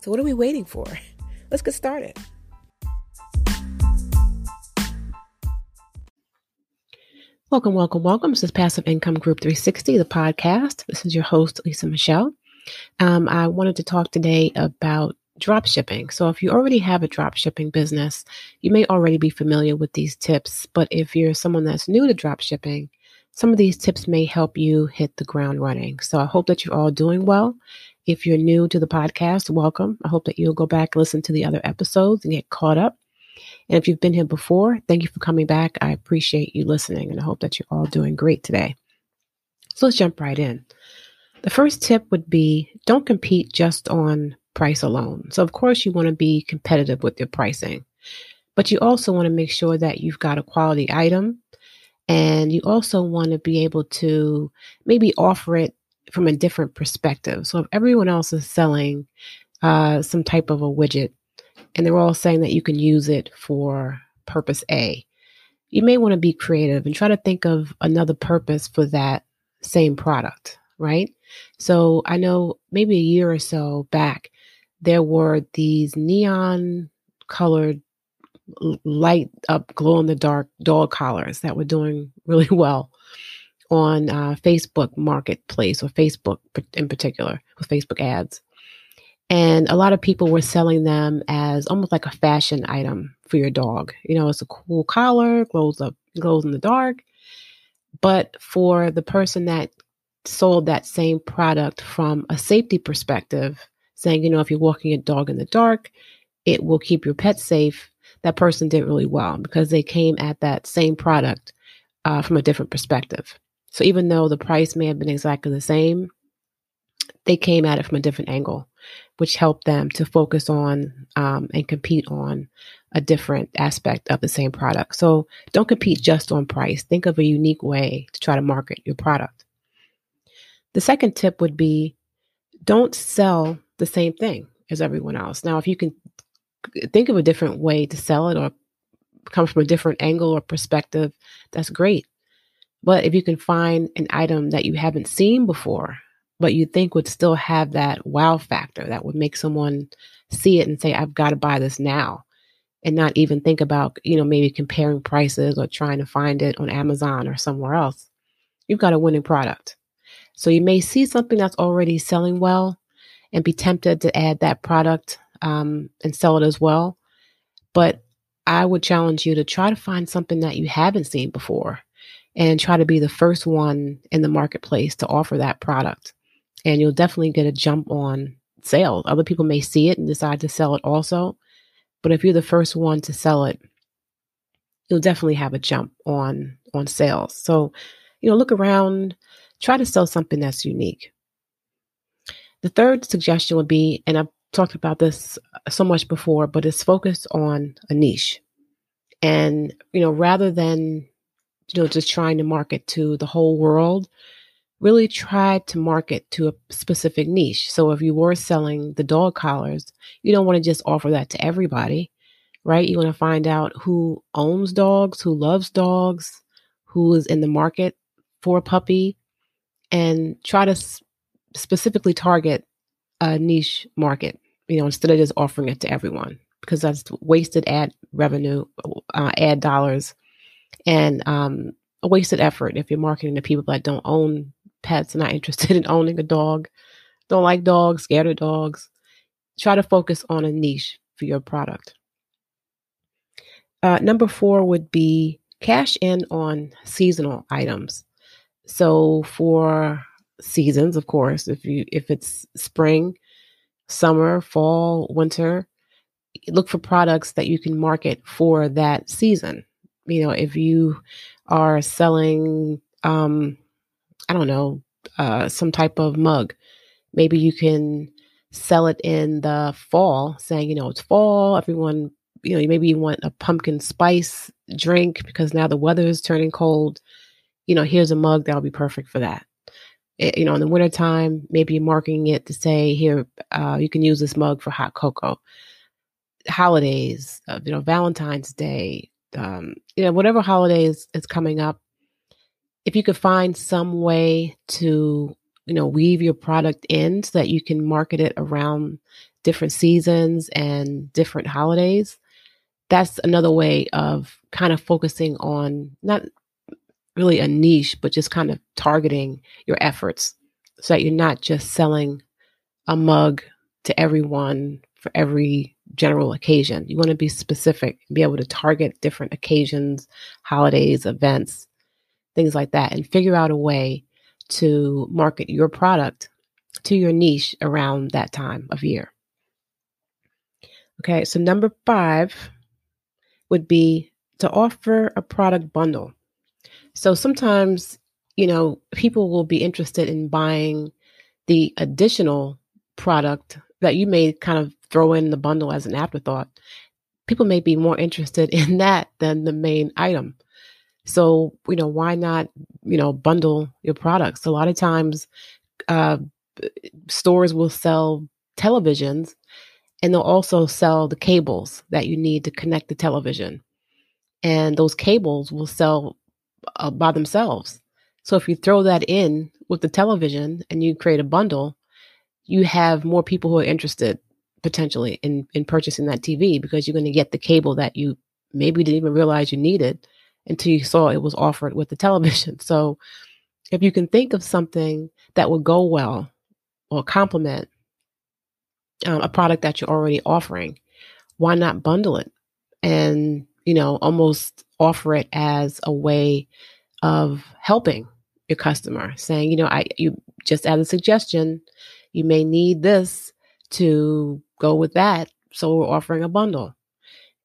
So, what are we waiting for? Let's get started. Welcome, welcome, welcome. This is Passive Income Group 360, the podcast. This is your host, Lisa Michele. Um, I wanted to talk today about drop shipping. So, if you already have a drop shipping business, you may already be familiar with these tips. But if you're someone that's new to drop shipping, some of these tips may help you hit the ground running. So I hope that you're all doing well. If you're new to the podcast, welcome. I hope that you'll go back listen to the other episodes and get caught up. And if you've been here before, thank you for coming back. I appreciate you listening and I hope that you're all doing great today. So let's jump right in. The first tip would be don't compete just on price alone. So, of course, you want to be competitive with your pricing, but you also want to make sure that you've got a quality item and you also want to be able to maybe offer it from a different perspective. So if everyone else is selling uh, some type of a widget and they're all saying that you can use it for purpose A, you may want to be creative and try to think of another purpose for that same product, right? So I know maybe a year or so back, there were these neon colored light up glow in the dark dog collars that were doing really well on uh, Facebook Marketplace or Facebook in particular with Facebook ads. And a lot of people were selling them as almost like a fashion item for your dog. You know, it's a cool collar, glows up, glows in the dark. But for the person that sold that same product from a safety perspective, saying, you know, if you're walking a dog in the dark, it will keep your pet safe that person did really well because they came at that same product uh, from a different perspective. So even though the price may have been exactly the same, they came at it from a different angle, which helped them to focus on um, and compete on a different aspect of the same product. So don't compete just on price. Think of a unique way to try to market your product. The second tip would be don't sell the same thing as everyone else. Now, if you can think of a different way to sell it or come from a different angle or perspective, that's great. But if you can find an item that you haven't seen before, but you think would still have that wow factor that would make someone see it and say, I've got to buy this now, and not even think about, you know, maybe comparing prices or trying to find it on Amazon or somewhere else, you've got a winning product. So you may see something that's already selling well and be tempted to add that product um, and sell it as well. But I would challenge you to try to find something that you haven't seen before and try to be the first one in the marketplace to offer that product. And you'll definitely get a jump on sales. Other people may see it and decide to sell it also. But if you're the first one to sell it, you'll definitely have a jump on on sales. So, you know, look around, try to sell something that's unique. The third suggestion would be, and I've talked about this so much before, but it's focused on a niche. And, you know, rather than, you know, just trying to market to the whole world, really try to market to a specific niche. So if you were selling the dog collars, you don't want to just offer that to everybody, right? You want to find out who owns dogs, who loves dogs, who is in the market for a puppy, and try to s- specifically target a niche market, you know, instead of just offering it to everyone because that's wasted ad revenue, uh, ad dollars, and um, a wasted effort if you're marketing to people that don't own pets, and not interested in owning a dog, don't like dogs, scared of dogs. Try to focus on a niche for your product. Uh, number four would be cash in on seasonal items. So for seasons, of course. If you if it's spring, summer, fall, winter, look for products that you can market for that season. You know, if you are selling, um, I don't know, uh, some type of mug, maybe you can sell it in the fall, saying, you know, it's fall, everyone, you know, maybe you want a pumpkin spice drink because now the weather is turning cold. You know, here's a mug that'll be perfect for that. It, you know, in the wintertime, maybe you're marking it to say, here, uh, you can use this mug for hot cocoa. Holidays, uh, you know, Valentine's Day, um, you know, whatever holiday is, is coming up, if you could find some way to you know weave your product in so that you can market it around different seasons and different holidays that's another way of kind of focusing on not really a niche but just kind of targeting your efforts so that you're not just selling a mug to everyone for every general occasion you want to be specific be able to target different occasions holidays events things like that, and figure out a way to market your product to your niche around that time of year. Okay, so number five would be to offer a product bundle. So sometimes, you know, people will be interested in buying the additional product that you may kind of throw in the bundle as an afterthought. People may be more interested in that than the main item. So, you know, why not, you know, bundle your products? A lot of times, uh, stores will sell televisions and they'll also sell the cables that you need to connect the television. And those cables will sell uh, by themselves. So if you throw that in with the television and you create a bundle, you have more people who are interested potentially in, in purchasing that TV because you're going to get the cable that you maybe didn't even realize you needed until you saw it was offered with the television. So if you can think of something that would go well or complement um, a product that you're already offering, why not bundle it and, you know, almost offer it as a way of helping your customer saying, you know, I, you just as a suggestion, you may need this to go with that. So we're offering a bundle.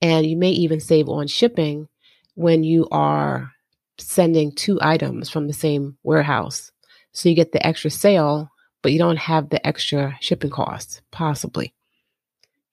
And you may even save on shipping when you are sending two items from the same warehouse. So you get the extra sale, but you don't have the extra shipping costs, possibly.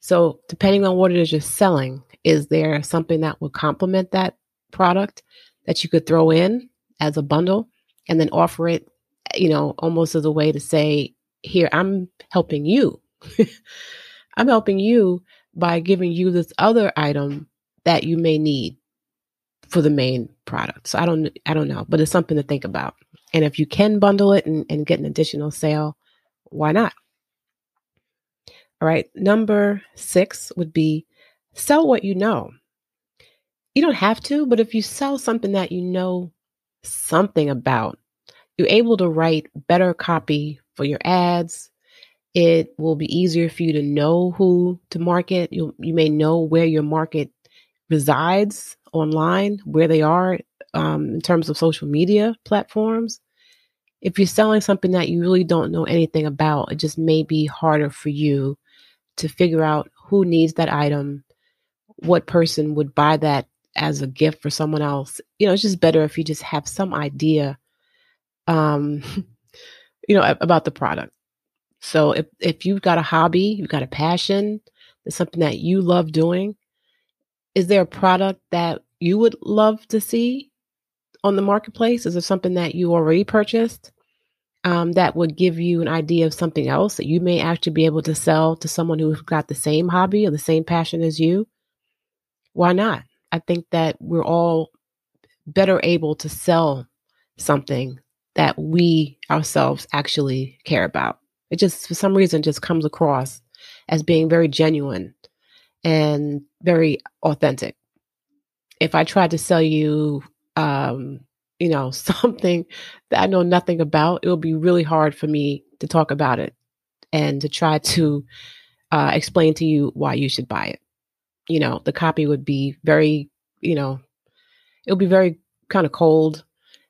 So, depending on what it is you're selling, is there something that would complement that product that you could throw in as a bundle and then offer it, you know, almost as a way to say, here, I'm helping you. I'm helping you by giving you this other item that you may need for the main product. So I don't I don't know, but it's something to think about. And if you can bundle it and, and get an additional sale, why not? All right. Number six would be sell what you know. You don't have to, but if you sell something that you know something about, you're able to write better copy for your ads. It will be easier for you to know who to market. You you may know where your market resides online, where they are um, in terms of social media platforms. If you're selling something that you really don't know anything about, it just may be harder for you to figure out who needs that item, what person would buy that as a gift for someone else. You know, it's just better if you just have some idea, um, you know, about the product. So if if you've got a hobby, you've got a passion, it's something that you love doing, is there a product that you would love to see on the marketplace? Is there something that you already purchased um, that would give you an idea of something else that you may actually be able to sell to someone who's got the same hobby or the same passion as you? Why not? I think that we're all better able to sell something that we ourselves actually care about. It just, for some reason, just comes across as being very genuine and very authentic. If I tried to sell you, um, you know, something that I know nothing about, it would be really hard for me to talk about it and to try to uh, explain to you why you should buy it. You know, the copy would be very, you know, it would be very kind of cold,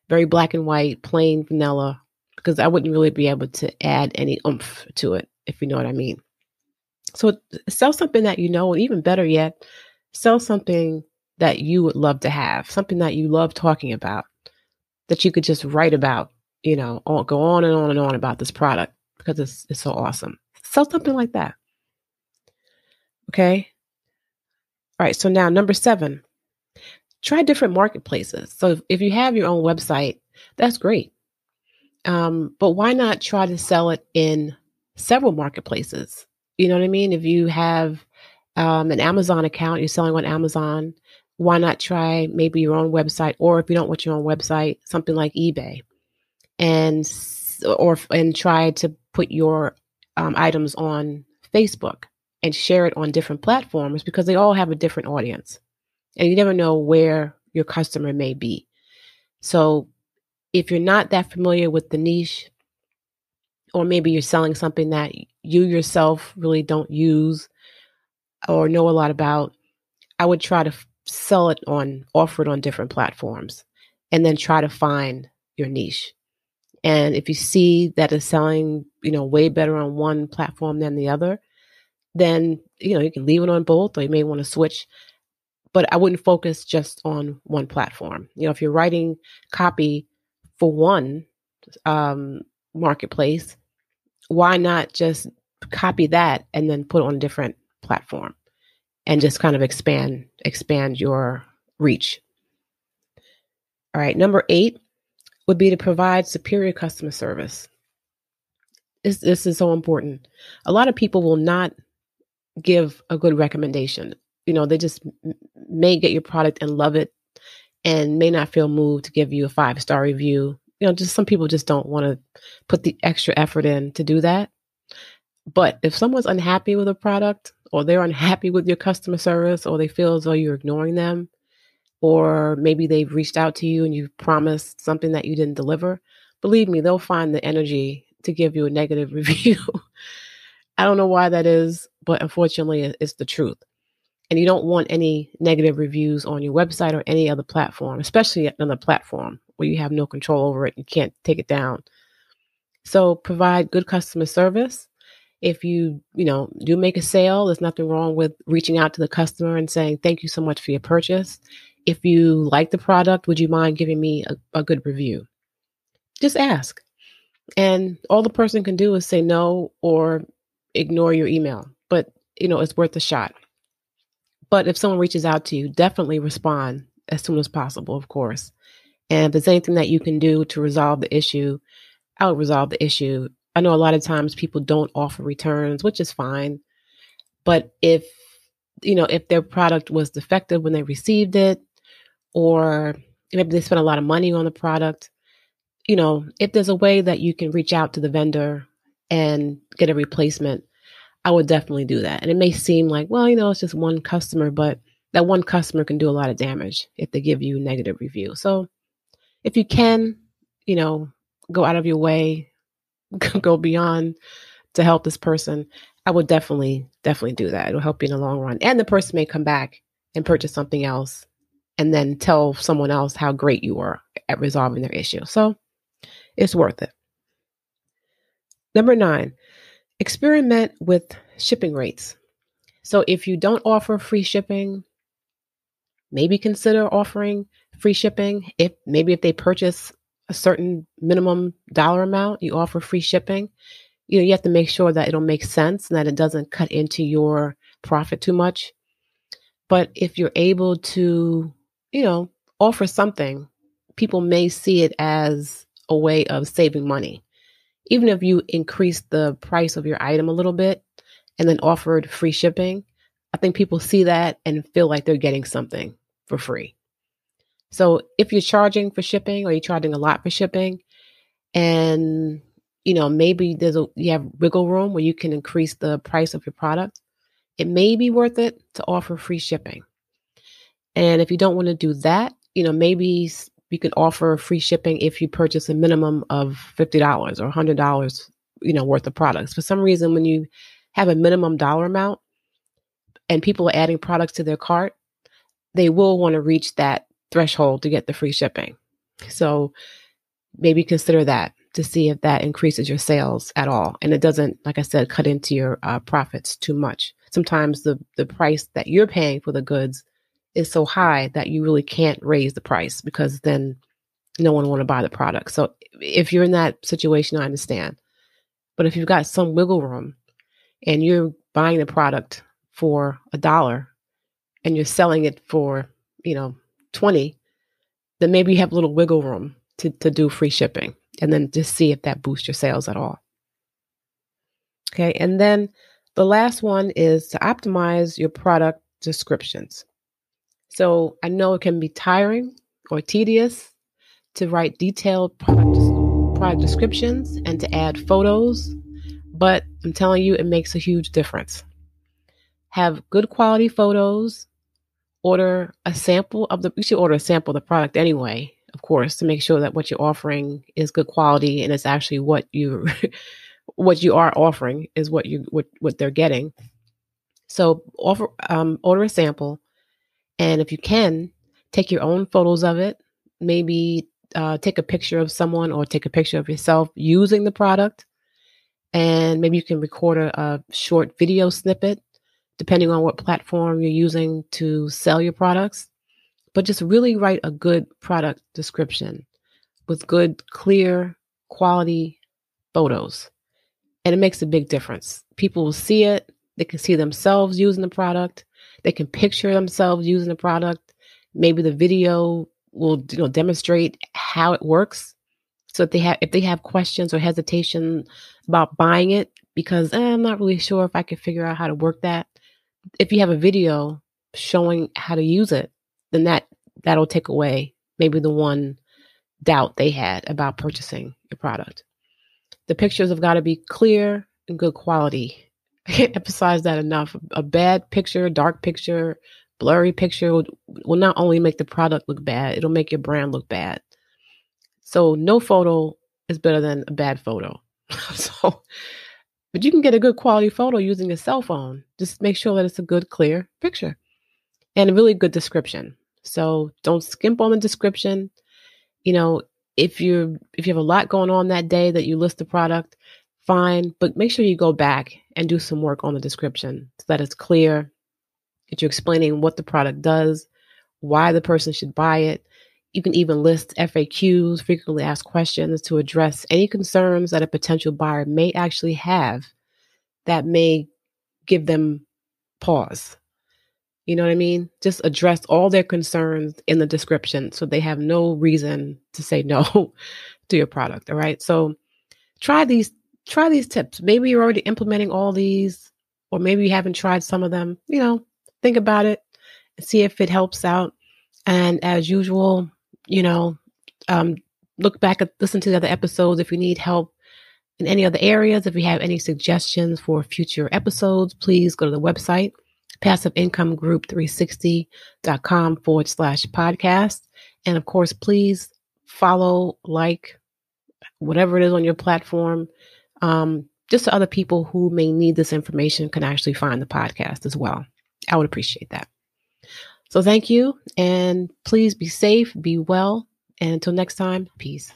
very black and white, plain vanilla, because I wouldn't really be able to add any oomph to it, if you know what I mean. So sell something that you know, and even better yet, sell something that you would love to have, something that you love talking about, that you could just write about, you know, go on and on and on about this product because it's, it's so awesome. Sell something like that. Okay. All right. So now, number seven, try different marketplaces. So if you have your own website, that's great. Um, but why not try to sell it in several marketplaces? You know what I mean? If you have um, an Amazon account, you're selling on Amazon, why not try maybe your own website? Or if you don't want your own website, something like eBay, and or and try to put your um, items on Facebook and share it on different platforms because they all have a different audience, and you never know where your customer may be. So, if you're not that familiar with the niche, or maybe you're selling something that you yourself really don't use or know a lot about, I would try to f- sell it on, offer it on different platforms, and then try to find your niche. And if you see that it's selling, you know, way better on one platform than the other, then you know you can leave it on both, or you may want to switch. But I wouldn't focus just on one platform. You know, if you're writing copy for one um, marketplace, why not just copy that and then put it on a different platform and just kind of expand expand your reach. All right, number eight would be to provide superior customer service. This, this is so important. A lot of people will not give a good recommendation. You know, they just may get your product and love it and may not feel moved to give you a five star review. You know, just some people just don't want to put the extra effort in to do that. But if someone's unhappy with a product or they're unhappy with your customer service or they feel as though you're ignoring them, or maybe they've reached out to you and you've promised something that you didn't deliver, believe me, they'll find the energy to give you a negative review. I don't know why that is, but unfortunately, it's the truth. And you don't want any negative reviews on your website or any other platform, especially another platform where you have no control over it and can't take it down. So provide good customer service. If you you know do make a sale there's nothing wrong with reaching out to the customer and saying thank you so much for your purchase. If you like the product would you mind giving me a, a good review? Just ask. And all the person can do is say no or ignore your email but you know it's worth a shot but if someone reaches out to you definitely respond as soon as possible of course and if there's anything that you can do to resolve the issue i'll resolve the issue I know a lot of times people don't offer returns, which is fine. But if, you know, if their product was defective when they received it, or maybe they spent a lot of money on the product, you know, if there's a way that you can reach out to the vendor and get a replacement, I would definitely do that. And it may seem like, well, you know, it's just one customer, but that one customer can do a lot of damage if they give you negative review. So if you can, you know, go out of your way, go beyond to help this person, I would definitely, definitely do that. It'll help you in the long run. And the person may come back and purchase something else and then tell someone else how great you were at resolving their issue. So it's worth it. Number nine, experiment with shipping rates. So if you don't offer free shipping, maybe consider offering free shipping. If maybe if they purchase a certain minimum dollar amount, you offer free shipping. You know, you have to make sure that it'll make sense and that it doesn't cut into your profit too much. But if you're able to, you know, offer something, people may see it as a way of saving money. Even if you increase the price of your item a little bit and then offered free shipping, I think people see that and feel like they're getting something for free. So if you're charging for shipping or you're charging a lot for shipping and you know maybe there's a you have wiggle room where you can increase the price of your product, it may be worth it to offer free shipping. And if you don't want to do that, you know, maybe you can offer free shipping if you purchase a minimum of $50 or $100, you know, worth of products. For some reason when you have a minimum dollar amount and people are adding products to their cart, they will want to reach that threshold to get the free shipping. So maybe consider that to see if that increases your sales at all. And it doesn't, like I said, cut into your uh, profits too much. Sometimes the, the price that you're paying for the goods is so high that you really can't raise the price because then no one want to buy the product. So if you're in that situation, I understand. But if you've got some wiggle room and you're buying the product for a dollar and you're selling it for, you know, 20, then maybe you have a little wiggle room to, to do free shipping and then just see if that boosts your sales at all. Okay. And then the last one is to optimize your product descriptions. So I know it can be tiring or tedious to write detailed product, product descriptions and to add photos, but I'm telling you, it makes a huge difference. Have good quality photos. Order a sample of the, you should order a sample of the product anyway, of course, to make sure that what you're offering is good quality and it's actually what you, what you are offering is what you, what, what they're getting. So offer, um, order a sample. And if you can, take your own photos of it. Maybe uh, take a picture of someone or take a picture of yourself using the product. And maybe you can record a, a short video snippet, depending on what platform you're using to sell your products. But just really write a good product description with good, clear, quality photos. And it makes a big difference. People will see it, they can see themselves using the product, they can picture themselves using the product. Maybe the video will you know demonstrate how it works. So if they have if they have questions or hesitation about buying it because eh, I'm not really sure if I can figure out how to work that, if you have a video showing how to use it, then that that'll take away maybe the one doubt they had about purchasing your product. The pictures have got to be clear and good quality. I can't emphasize that enough. A bad picture, dark picture, blurry picture will, not only make the product look bad, it'll make your brand look bad. So no photo is better than a bad photo. so but you can get a good quality photo using a cell phone. Just make sure that it's a good clear picture and a really good description. So don't skimp on the description. You know, if you if you have a lot going on that day that you list the product, fine, but make sure you go back and do some work on the description so that it's clear that you're explaining what the product does, why the person should buy it. You can even list FAQs, frequently asked questions, to address any concerns that a potential buyer may actually have that may give them pause. You know what I mean? Just address all their concerns in the description so they have no reason to say no to your product. All right. So try these try these tips. Maybe you're already implementing all these, or maybe you haven't tried some of them. You know, think about it, and see if it helps out. And as usual, you know, um, look back at listen to the other episodes if you need help in any other areas. If you have any suggestions for future episodes, please go to the website passiveincomeGroup360.com forward slash podcast. And of course, please follow, like, whatever it is on your platform. Um, just so other people who may need this information can actually find the podcast as well. I would appreciate that. So thank you and please be safe, be well, and until next time, peace.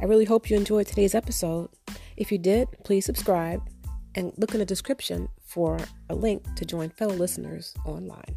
I really hope you enjoyed today's episode. If you did, please subscribe and look in the description for a link to join fellow listeners online.